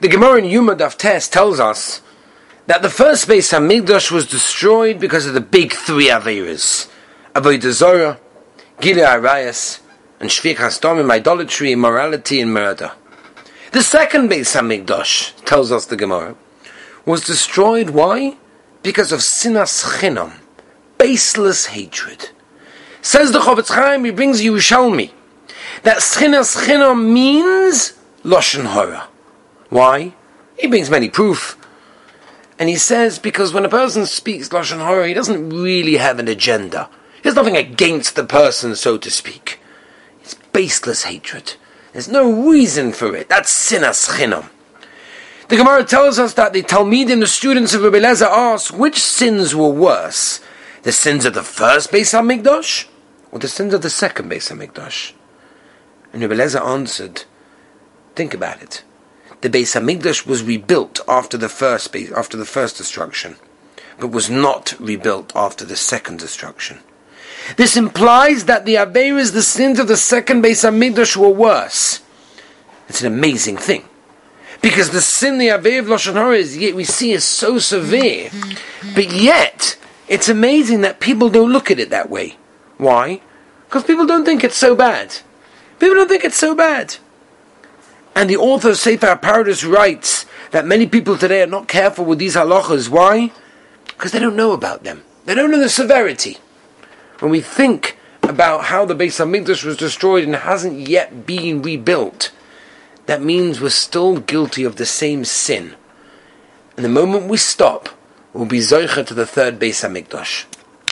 The Gemara in Yuma Daf tells us that the first Beis Hamikdash was destroyed because of the big three Averas. Avodah Zorah, Gilei Arayas, and Shfichas Domim, idolatry, immorality, and murder. The second Beis Hamikdash, tells us the Gemara, was destroyed, why? Because of Sinas Chinam, baseless hatred. Says the Chofetz Chaim, he brings Yerushalmi, that Sinas Chinam means Lashon Hora. Why? He brings many proof. And he says because when a person speaks Lashon Hora, he doesn't really have an agenda. There's nothing against the person, so to speak. It's baseless hatred. There's no reason for it. That's sinas chinam. The Gemara tells us that the Talmidim, the students of Rabbi Lezer, asked which sins were worse, the sins of the first Beis Hamikdash or the sins of the second Beis Hamikdash. And Rabbi Lezer answered, "Think about it the Beis Hamikdash was rebuilt after the first after the first destruction, but was not rebuilt after the second destruction. This implies that the Averas, the sins of the second Beis Hamikdash, were worse. It's an amazing thing. Because the sin, the Aver of Lashon Hara, is yet we see is so severe, mm-hmm. but yet it's amazing that people don't look at it that way. Why? Because people don't think it's so bad. People don't think it's so bad. And the author of Sefer Paradis writes that many people today are not careful with these halachas. Why? Because they don't know about them. They don't know the severity. When we think about how the Beis Hamikdash was destroyed and hasn't yet been rebuilt, that means we're still guilty of the same sin. And the moment we stop, we'll be zoicha to the third Beis Hamikdash.